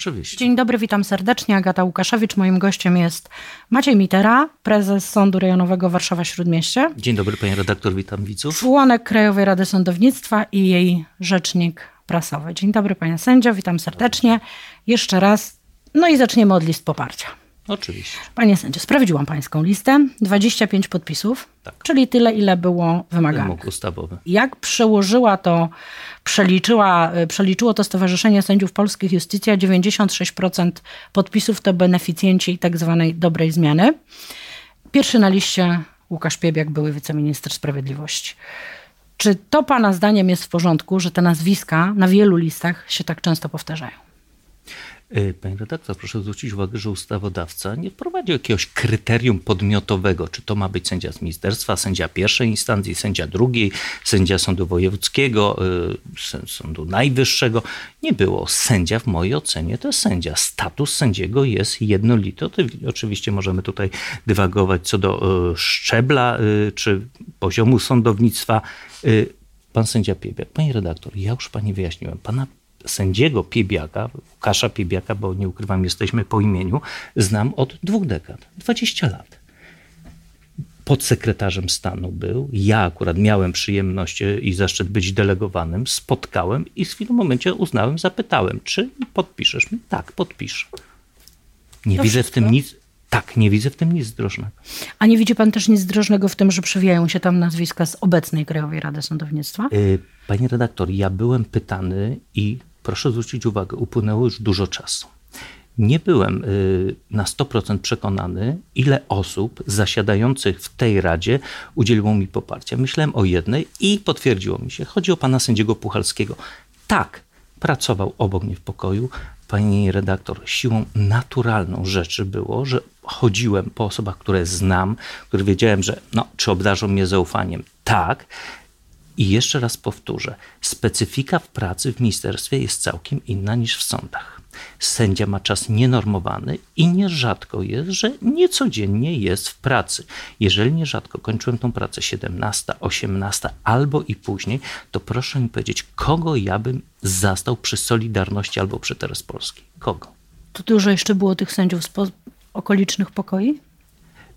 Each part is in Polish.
Oczywiście. Dzień dobry, witam serdecznie. Agata Łukaszewicz. Moim gościem jest Maciej Mitera, prezes Sądu Rejonowego Warszawa-Śródmieście. Dzień dobry, panie redaktor, witam widzów. Członek Krajowej Rady Sądownictwa i jej rzecznik prasowy. Dzień dobry, panie sędzio, witam serdecznie. Jeszcze raz. No i zaczniemy od list poparcia. Oczywiście. Panie sędzio, sprawdziłam pańską listę. 25 podpisów, Tak. czyli tyle, ile było wymagane. Wymóg ustawowy. Jak przełożyła to, przeliczyła, y, przeliczyło to Stowarzyszenie Sędziów Polskich Justycja, 96% podpisów to beneficjenci tak zwanej dobrej zmiany. Pierwszy na liście Łukasz Piebiak, były wiceminister sprawiedliwości. Czy to pana zdaniem jest w porządku, że te nazwiska na wielu listach się tak często powtarzają? Y, Panie redaktor, proszę zwrócić uwagę, że ustawodawca nie wprowadził jakiegoś kryterium podmiotowego, czy to ma być sędzia z ministerstwa, sędzia pierwszej instancji, sędzia drugiej, sędzia sądu wojewódzkiego, sę- sądu najwyższego. Nie było. Sędzia w mojej ocenie to jest sędzia. Status sędziego jest jednolity. Oczywiście możemy tutaj dywagować co do y, szczebla czy poziomu sądownictwa. Pan sędzia Piebiak, panie redaktor, ja już pani wyjaśniłem, pana sędziego Piebiaka, Łukasza Piebiaka, bo nie ukrywam, jesteśmy po imieniu, znam od dwóch dekad, 20 lat. Podsekretarzem stanu był. Ja akurat miałem przyjemność e, i zaszczyt być delegowanym. Spotkałem i w chwilnym momencie uznałem, zapytałem, czy podpiszesz mi? Tak, podpiszę. Nie widzę w tym nic. Tak, nie widzę w tym nic zdrożnego. A nie widzi pan też nic drożnego w tym, że przewijają się tam nazwiska z obecnej Krajowej Rady Sądownictwa? Y, Panie redaktor, ja byłem pytany i proszę zwrócić uwagę, upłynęło już dużo czasu. Nie byłem y, na 100% przekonany, ile osób zasiadających w tej radzie udzieliło mi poparcia. Myślałem o jednej i potwierdziło mi się. Chodzi o pana sędziego Puchalskiego. Tak, pracował obok mnie w pokoju. Pani redaktor, siłą naturalną rzeczy było, że chodziłem po osobach, które znam, które wiedziałem, że no, czy obdarzą mnie zaufaniem. Tak, i jeszcze raz powtórzę, specyfika w pracy w ministerstwie jest całkiem inna niż w sądach. Sędzia ma czas nienormowany i nierzadko jest, że niecodziennie jest w pracy. Jeżeli nierzadko kończyłem tą pracę 17, 18 albo i później, to proszę mi powiedzieć, kogo ja bym zastał przy Solidarności albo przy Teraz Polskiej? Kogo? To dużo jeszcze było tych sędziów z okolicznych pokoi?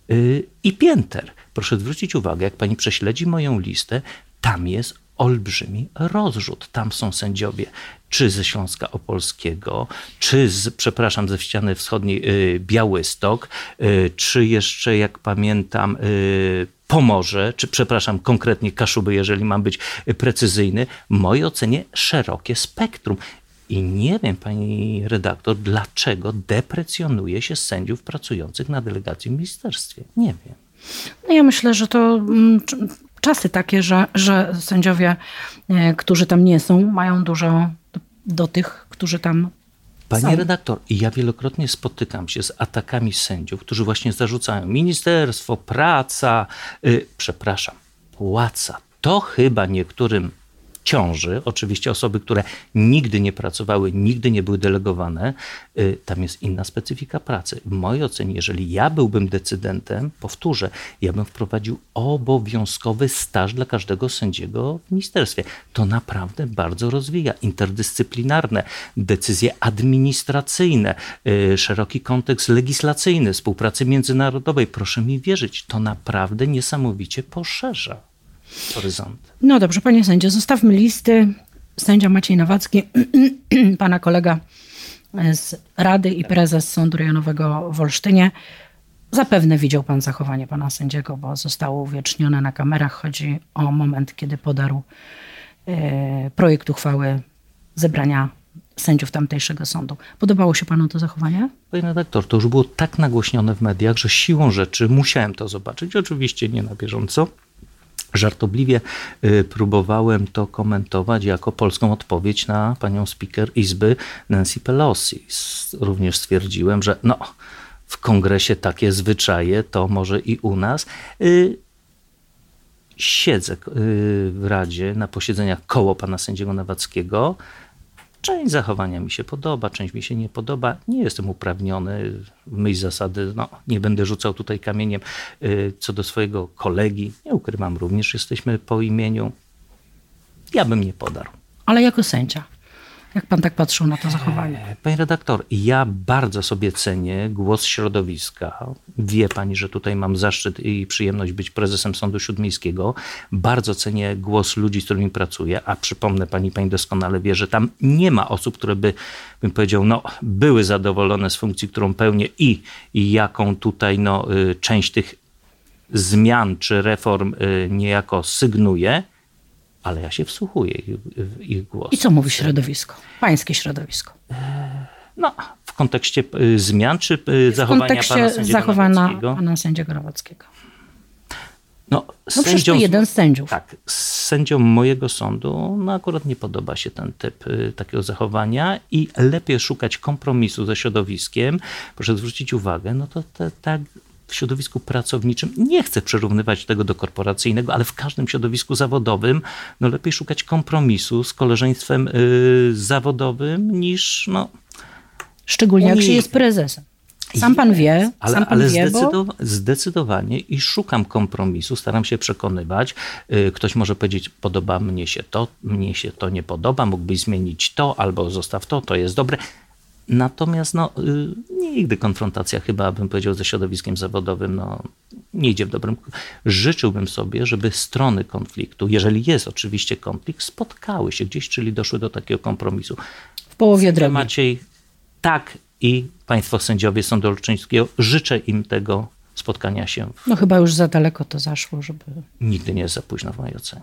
Yy, i pięter. Proszę zwrócić uwagę, jak pani prześledzi moją listę, tam jest olbrzymi rozrzut. Tam są sędziowie czy ze Śląska Opolskiego, czy z, przepraszam, ze ściany wschodniej yy, Białystok, yy, czy jeszcze, jak pamiętam, yy, Pomorze, czy przepraszam, konkretnie Kaszuby, jeżeli mam być precyzyjny. W mojej ocenie szerokie spektrum. I nie wiem, pani redaktor, dlaczego deprecjonuje się sędziów pracujących na delegacji w ministerstwie. Nie wiem. No ja myślę, że to mm, czasy takie, że, że sędziowie, e, którzy tam nie są, mają dużo do, tych, którzy tam Pani są. redaktor, ja wielokrotnie spotykam się z atakami sędziów, którzy właśnie zarzucają ministerstwo, praca, y, przepraszam, płaca. To chyba niektórym ciąży, oczywiście osoby, które nigdy nie pracowały, nigdy nie były delegowane, y, tam jest inna specyfika pracy. W mojej ocenie, jeżeli ja byłbym decydentem, powtórzę, ja bym wprowadził obowiązkowy staż dla każdego sędziego w ministerstwie. To naprawdę bardzo rozwija interdyscyplinarne decyzje administracyjne, y, szeroki kontekst legislacyjny, współpracy międzynarodowej. Proszę mi wierzyć, to naprawdę niesamowicie poszerza horyzonty. No dobrze, panie sędzio, zostawmy listy. Sędzia Maciej Nowacki, pana kolega z Rady i prezes Sądu Rejonowego w Olsztynie. Zapewne widział pan zachowanie pana sędziego, bo zostało uwiecznione na kamerach. Chodzi o moment, kiedy podarł e, projekt uchwały zebrania sędziów tamtejszego sądu. Podobało się panu to zachowanie? Panie redaktor, to już było tak nagłośnione w mediach, że siłą rzeczy musiałem to zobaczyć. Oczywiście nie na bieżąco. Żartobliwie y, próbowałem to komentować jako polską odpowiedź na panią speaker Izby Nancy Pelosi. Również stwierdziłem, że no, w kongresie takie zwyczaje, to może i u nas. Y, Siedzę y, w Radzie na posiedzeniach koło pana sędziego Nawackiego. Część zachowania mi się podoba, część mi się nie podoba. Nie jestem uprawniony w myśl zasady, no, nie będę rzucał tutaj kamieniem y, co do swojego kolegi. Nie ukrywam, również jesteśmy po imieniu. Ja bym nie podarł. Ale jako sędzia. Jak pan tak patrzył na to zachowanie? E, Pani redaktor, ja bardzo sobie cenię głos środowiska. Wie pani, że tutaj mam zaszczyt i przyjemność być prezesem Sądu Śródmiejskiego. Bardzo cenię głos ludzi, z którymi pracuję, a przypomnę pani, pani doskonale wie, że tam nie ma osób, które by, bym powiedział, no, były zadowolone z funkcji, którą pełnię i, i jaką tutaj no, y, część tych zmian czy reform y, niejako sygnuje, ale ja się wsłuchuję w ich głos. I co mówi środowisko? Pańskie środowisko. No, w kontekście y, zmian czy y, W zachowania pana kontekście sędziego zachowania Nowackiego? pana sędziego Nowackiego. No, No to jeden z sędziów. Tak, z sędzią mojego sądu, no akurat nie podoba się ten typ y, takiego zachowania i lepiej szukać kompromisu ze środowiskiem. Proszę zwrócić uwagę, no to te, tak w środowisku pracowniczym, nie chcę przyrównywać tego do korporacyjnego, ale w każdym środowisku zawodowym, no lepiej szukać kompromisu z koleżeństwem y, zawodowym niż, no, Szczególnie jak się jest prezesem. Sam pan wie, ale, sam pan ale wie, bo zdecydowa- zdecydowanie i szukam kompromisu, staram się przekonywać. Y, Ktoś może powiedzieć, podoba mnie się to, mnie się to nie podoba, mógłbyś zmienić to, albo zostaw to, to jest dobre. Natomiast no, y, nigdy konfrontacja chyba, bym powiedział, ze środowiskiem zawodowym no, nie idzie w dobrym. Życzyłbym sobie, żeby strony konfliktu, jeżeli jest oczywiście konflikt, spotkały się gdzieś, czyli doszły do takiego kompromisu. w połowie drogi. Maciej, tak i Państwo sędziowie Sądu Orzecznickiego, życzę im tego spotkania się. W... No chyba już za daleko to zaszło, żeby Nigdy nie jest za późno w mojej ocenie.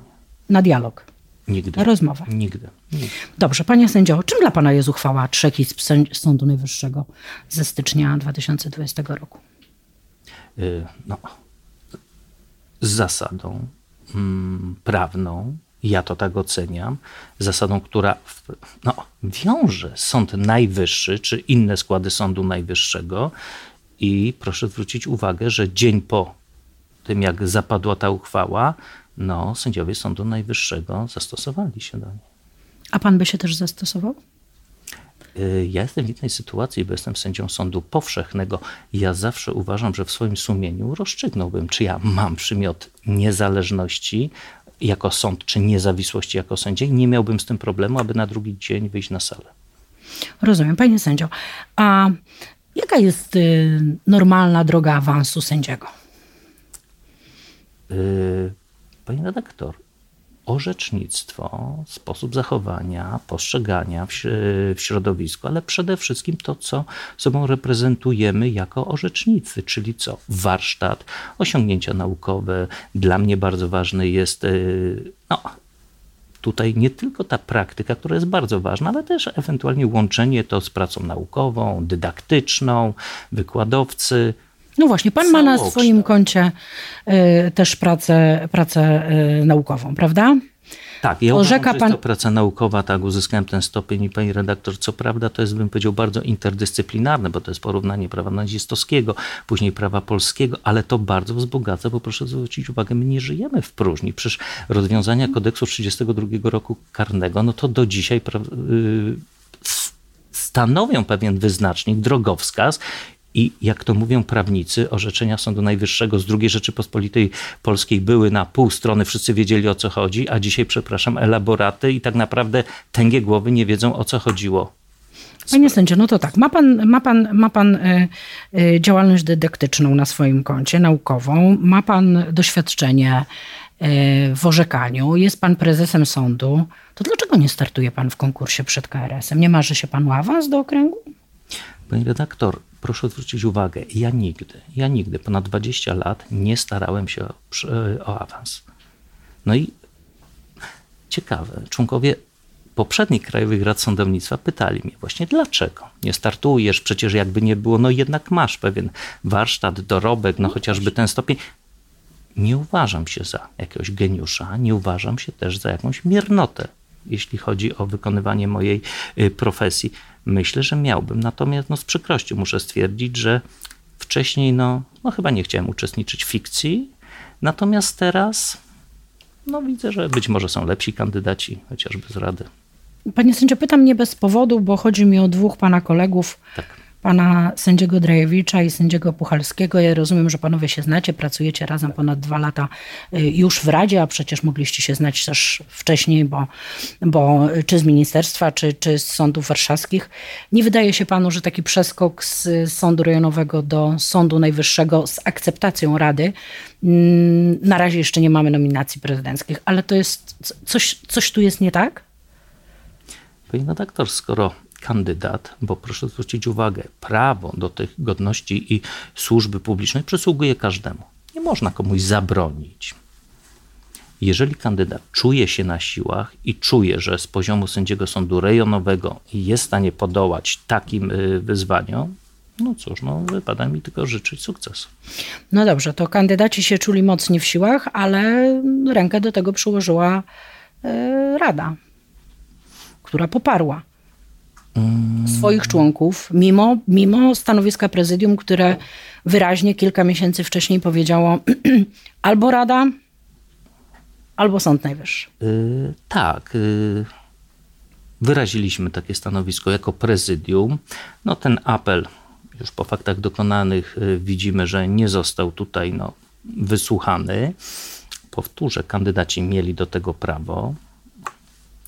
na dialog, Nigdy. rozmowę. Nigdy. Nigdy. Dobrze, panie sędzio, czym dla pana jest uchwała trzech izb Sądu Najwyższego ze stycznia 2020 roku? Y, No, z zasadą mm, prawną, ja to tak oceniam, zasadą, która w, no, wiąże Sąd Najwyższy czy inne składy Sądu Najwyższego i proszę zwrócić uwagę, że dzień po tym, jak zapadła ta uchwała, no, sędziowie Sądu Najwyższego zastosowali się do niej. A pan by się też zastosował? Y, Ja jestem w innej sytuacji, bo jestem sędzią sądu powszechnego. Ja zawsze uważam, że w swoim sumieniu rozstrzygnąłbym, czy ja mam przymiot niezależności jako sąd, czy niezawisłości jako sędzia i nie miałbym z tym problemu, aby na drugi dzień wyjść na salę. Rozumiem, panie sędzio. A jaka jest y, normalna droga awansu sędziego? Yy, Pani redaktor, orzecznictwo, sposób zachowania, postrzegania w, w środowisku, ale przede wszystkim to, co sobą reprezentujemy jako orzecznicy, czyli co? Warsztat, osiągnięcia naukowe. Dla mnie bardzo ważny jest yy, no, tutaj nie tylko ta praktyka, która jest bardzo ważna, ale też ewentualnie łączenie to z pracą naukową, dydaktyczną, wykładowcy. No właśnie, pan ma na swoim koncie y, też pracę, pracę y, naukową, prawda? Tak, ja Orzeka uważam, pan- to praca naukowa, tak, uzyskałem ten stopień i pani redaktor, co prawda to jest, bym powiedział, bardzo interdyscyplinarne, bo to jest porównanie prawa nazistowskiego, później prawa polskiego, ale to bardzo wzbogaca, bo proszę zwrócić uwagę, my nie żyjemy w próżni. Przecież rozwiązania kodeksu 32 roku karnego, no to do dzisiaj pra- y, stanowią pewien wyznacznik, drogowskaz i jak to mówią prawnicy, orzeczenia Sądu Najwyższego z II Rzeczypospolitej Polskiej były na pół strony, wszyscy wiedzieli o co chodzi, a dzisiaj, przepraszam, elaboraty i tak naprawdę tęgie głowy nie wiedzą o co chodziło. Panie sędzio, no to tak, ma pan, ma pan, ma pan y, y, działalność dydaktyczną na swoim koncie, naukową, ma pan doświadczenie y, w orzekaniu, jest pan prezesem sądu, to dlaczego nie startuje pan w konkursie przed KRS-em? Nie marzy się panu awans do okręgu? Panie redaktor, proszę zwrócić uwagę, ja nigdy, ja nigdy ponad 20 lat nie starałem się o, o awans. No i ciekawe, członkowie poprzednich Krajowych Rad Sądownictwa pytali mnie właśnie, dlaczego nie startujesz, przecież jakby nie było, no jednak masz pewien warsztat, dorobek, no chociażby ten stopień. Nie uważam się za jakiegoś geniusza, nie uważam się też za jakąś miernotę, jeśli chodzi o wykonywanie mojej y, profesji. Myślę, że miałbym, natomiast no, z przykrością muszę stwierdzić, że wcześniej no, no chyba nie chciałem uczestniczyć w fikcji, natomiast teraz no widzę, że być może są lepsi kandydaci, chociażby z Rady. Panie sędzio, pytam nie bez powodu, bo chodzi mi o dwóch pana kolegów, Tak. Pana sędziego Drajewicza i sędziego Puchalskiego. Ja rozumiem, że panowie się znacie, pracujecie razem ponad dwa lata y, już w Radzie, a przecież mogliście się znać też wcześniej, bo, bo czy z ministerstwa, czy, czy z sądów warszawskich. Nie wydaje się panu, że taki przeskok z sądu rejonowego do Sądu Najwyższego z akceptacją Rady, mm, na razie jeszcze nie mamy nominacji prezydenckich, ale to jest, coś, coś tu jest nie tak? Pani redaktor, skoro kandydat, bo proszę zwrócić uwagę, prawo do tych godności i służby publicznej przysługuje każdemu. Nie można komuś zabronić. Jeżeli kandydat czuje się na siłach i czuje, że z poziomu sędziego sądu rejonowego jest w stanie podołać takim y, wyzwaniom, no cóż, no wypada mi tylko życzyć sukcesu. No dobrze, to kandydaci się czuli mocni w siłach, ale rękę do tego przyłożyła y, Rada, która poparła swoich członków, mimo, mimo stanowiska prezydium, które wyraźnie kilka miesięcy wcześniej powiedziało albo Rada, albo Sąd Najwyższy. Yy, tak. Yy, wyraziliśmy takie stanowisko jako prezydium. No ten apel już po faktach dokonanych yy, widzimy, że nie został tutaj no, wysłuchany. Powtórzę, kandydaci mieli do tego prawo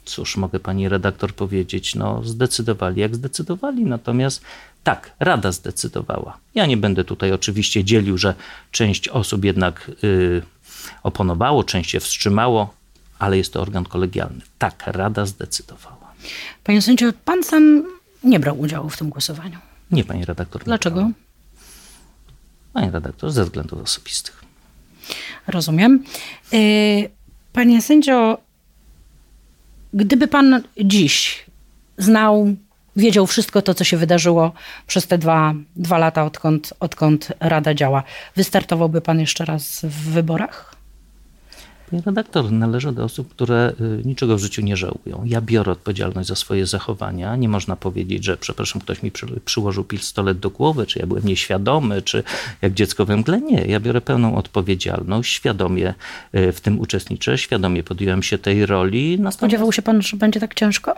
cóż mogę pani redaktor powiedzieć, no zdecydowali jak zdecydowali, natomiast tak, Rada zdecydowała. Ja nie będę tutaj oczywiście dzielił, że część osób jednak y, oponowało, część się wstrzymało, ale jest to organ kolegialny. Tak, Rada zdecydowała. Panie sędzio, pan sam nie brał udziału w tym głosowaniu. Nie, pani redaktor. Dlaczego? Panie redaktor, ze względów osobistych. Rozumiem. Y, panie sędzio, Gdyby pan dziś znał, wiedział wszystko to, co się wydarzyło przez te dwa, dwa lata, odkąd, odkąd Rada działa, wystartowałby pan jeszcze raz w wyborach? Redaktor, należę do osób, które y, niczego w życiu nie żałują. Ja biorę odpowiedzialność za swoje zachowania. Nie można powiedzieć, że przepraszam, ktoś mi przy, przyłożył pistolet do głowy, czy ja byłem nieświadomy, czy jak dziecko we mgle. Nie, ja biorę pełną odpowiedzialność, świadomie y, w tym uczestniczę, świadomie podjąłem się tej roli. Natomiast... Spodziewał się pan, że będzie tak ciężko?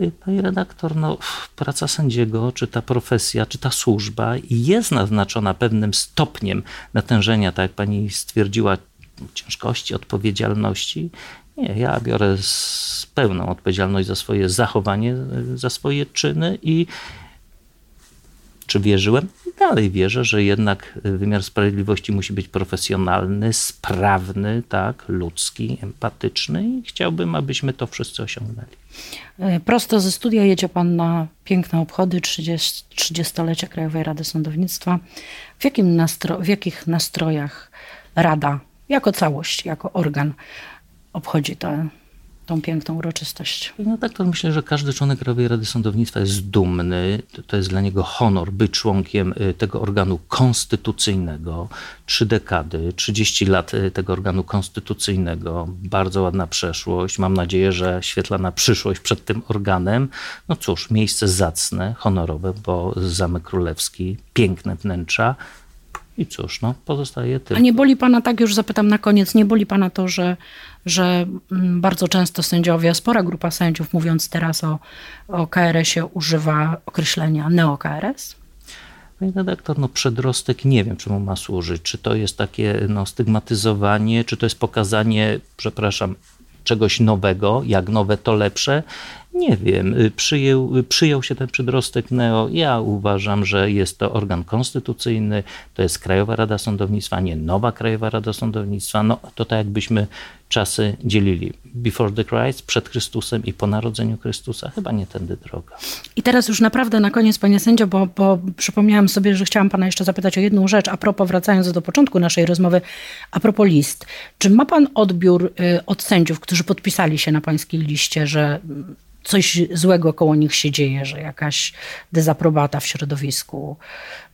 Y, panie redaktor, no, praca sędziego, czy ta profesja, czy ta służba jest naznaczona pewnym stopniem natężenia, tak jak pani stwierdziła, ciężkości, odpowiedzialności. Nie, ja biorę pełną odpowiedzialność za swoje zachowanie, za swoje czyny i czy wierzyłem? Dalej wierzę, że jednak wymiar sprawiedliwości musi być profesjonalny, sprawny, tak, ludzki, empatyczny i chciałbym, abyśmy to wszyscy osiągnęli. Prosto ze studia jedzie pan na piękne obchody 30, 30-lecia Krajowej Rady Sądownictwa. W, jakim nastro, w jakich nastrojach Rada jako całość, jako organ obchodzi tę, tą piękną uroczystość. No tak, to myślę, że każdy członek Krajowej Rady Sądownictwa jest dumny. To jest dla niego honor być członkiem y, tego organu konstytucyjnego. Trzy dekady, 30 lat y, tego organu konstytucyjnego, bardzo ładna przeszłość. Mam nadzieję, że świetlana przyszłość przed tym organem. No cóż, miejsce zacne, honorowe, bo Zamek Królewski, piękne wnętrza, i cóż, no, pozostaje tylko. A nie boli pana, tak już zapytam na koniec, nie boli pana to, że, że mm, bardzo często sędziowie, spora grupa sędziów, mówiąc teraz o, o KRS-ie, używa określenia neo-KRS? Panie redaktor, no przedrostek nie wiem, czemu ma służyć. Czy to jest takie no, stygmatyzowanie, czy to jest pokazanie, przepraszam, czegoś nowego, jak nowe to lepsze. Nie wiem, y, przyjął, y, przyjął się ten przedrostek NEO. Ja uważam, że jest to organ konstytucyjny, to jest Krajowa Rada Sądownictwa, nie nowa Krajowa Rada Sądownictwa. No to tak jakbyśmy czasy dzielili. Before the Christ, przed Chrystusem i po narodzeniu Chrystusa. Chyba nie tędy droga. I teraz już naprawdę na koniec, panie sędzio, bo, bo przypomniałam sobie, że chciałam pana jeszcze zapytać o jedną rzecz, a propos, wracając do początku naszej rozmowy, a propos list. Czy ma pan odbiór y, od sędziów, którzy podpisali się na pańskiej liście, że coś złego koło nich się dzieje, że jakaś dezaprobata w środowisku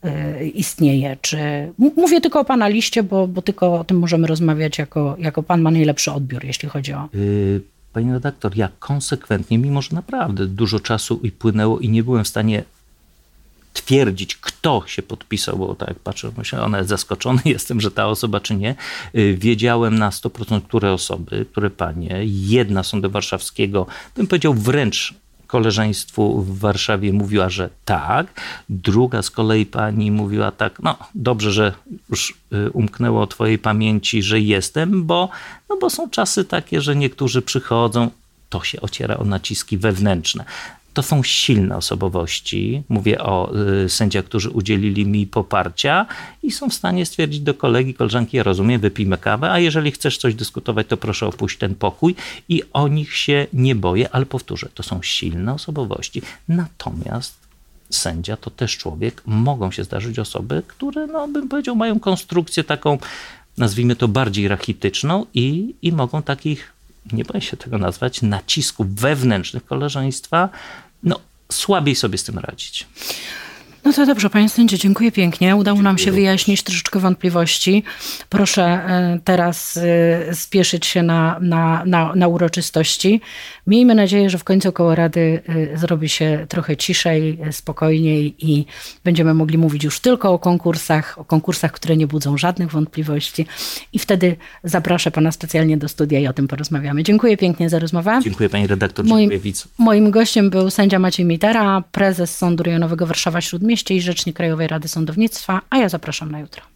y, istnieje. Czy... Mówię tylko o pana liście, bo, bo tylko o tym możemy rozmawiać, jako, jako pan ma najlepszy odbiór, jeśli chodzi o... Y, pani redaktor, ja konsekwentnie, mimo że naprawdę dużo czasu i płynęło i nie byłem w stanie twierdzić, kto się podpisał, bo tak patrzę, myślę, jest zaskoczony jestem, że ta osoba czy nie. Y, wiedziałem na 100%, które osoby, które panie. Jedna Sądu Warszawskiego, bym powiedział wręcz koleżeństwu w Warszawie mówiła, że tak. Druga z kolei pani mówiła tak, no dobrze, że już y, umknęło twojej pamięci, że jestem, bo, no bo są czasy takie, że niektórzy przychodzą, to się ociera o naciski wewnętrzne. To są silne osobowości. Mówię o y, sędziach, którzy udzielili mi poparcia i są w stanie stwierdzić do kolegi, koleżanki, ja rozumiem, wypijmy kawę, a jeżeli chcesz coś dyskutować, to proszę opuść ten pokój i o nich się nie boję, ale powtórzę, to są silne osobowości. Natomiast sędzia to też człowiek. Mogą się zdarzyć osoby, które, no bym powiedział, mają konstrukcję taką, nazwijmy to bardziej rachityczną i, i mogą takich, nie boję się tego nazwać, nacisków wewnętrznych koleżeństwa, no słabiej sobie z tym radzić. No to dobrze, panie sędzie, dziękuję pięknie. Udało nam się wyjaśnić troszeczkę wątpliwości. Proszę e, teraz e, spieszyć się na, na, na, na uroczystości. Miejmy nadzieję, że w końcu koło Rady e, zrobi się trochę ciszej, spokojniej i będziemy mogli mówić już tylko o konkursach, o konkursach, które nie budzą żadnych wątpliwości. I wtedy zaproszę pana specjalnie do studia i o tym porozmawiamy. Dziękuję pięknie za rozmowę. Dziękuję pani redaktor, moim, dziękuję widzu. Moim gościem był sędzia Maciej Mitera, prezes Sądu Rejonowego Warszawa-Śródmieście i rzecznik Krajowej Rady Sądownictwa, a ja zapraszam na jutro.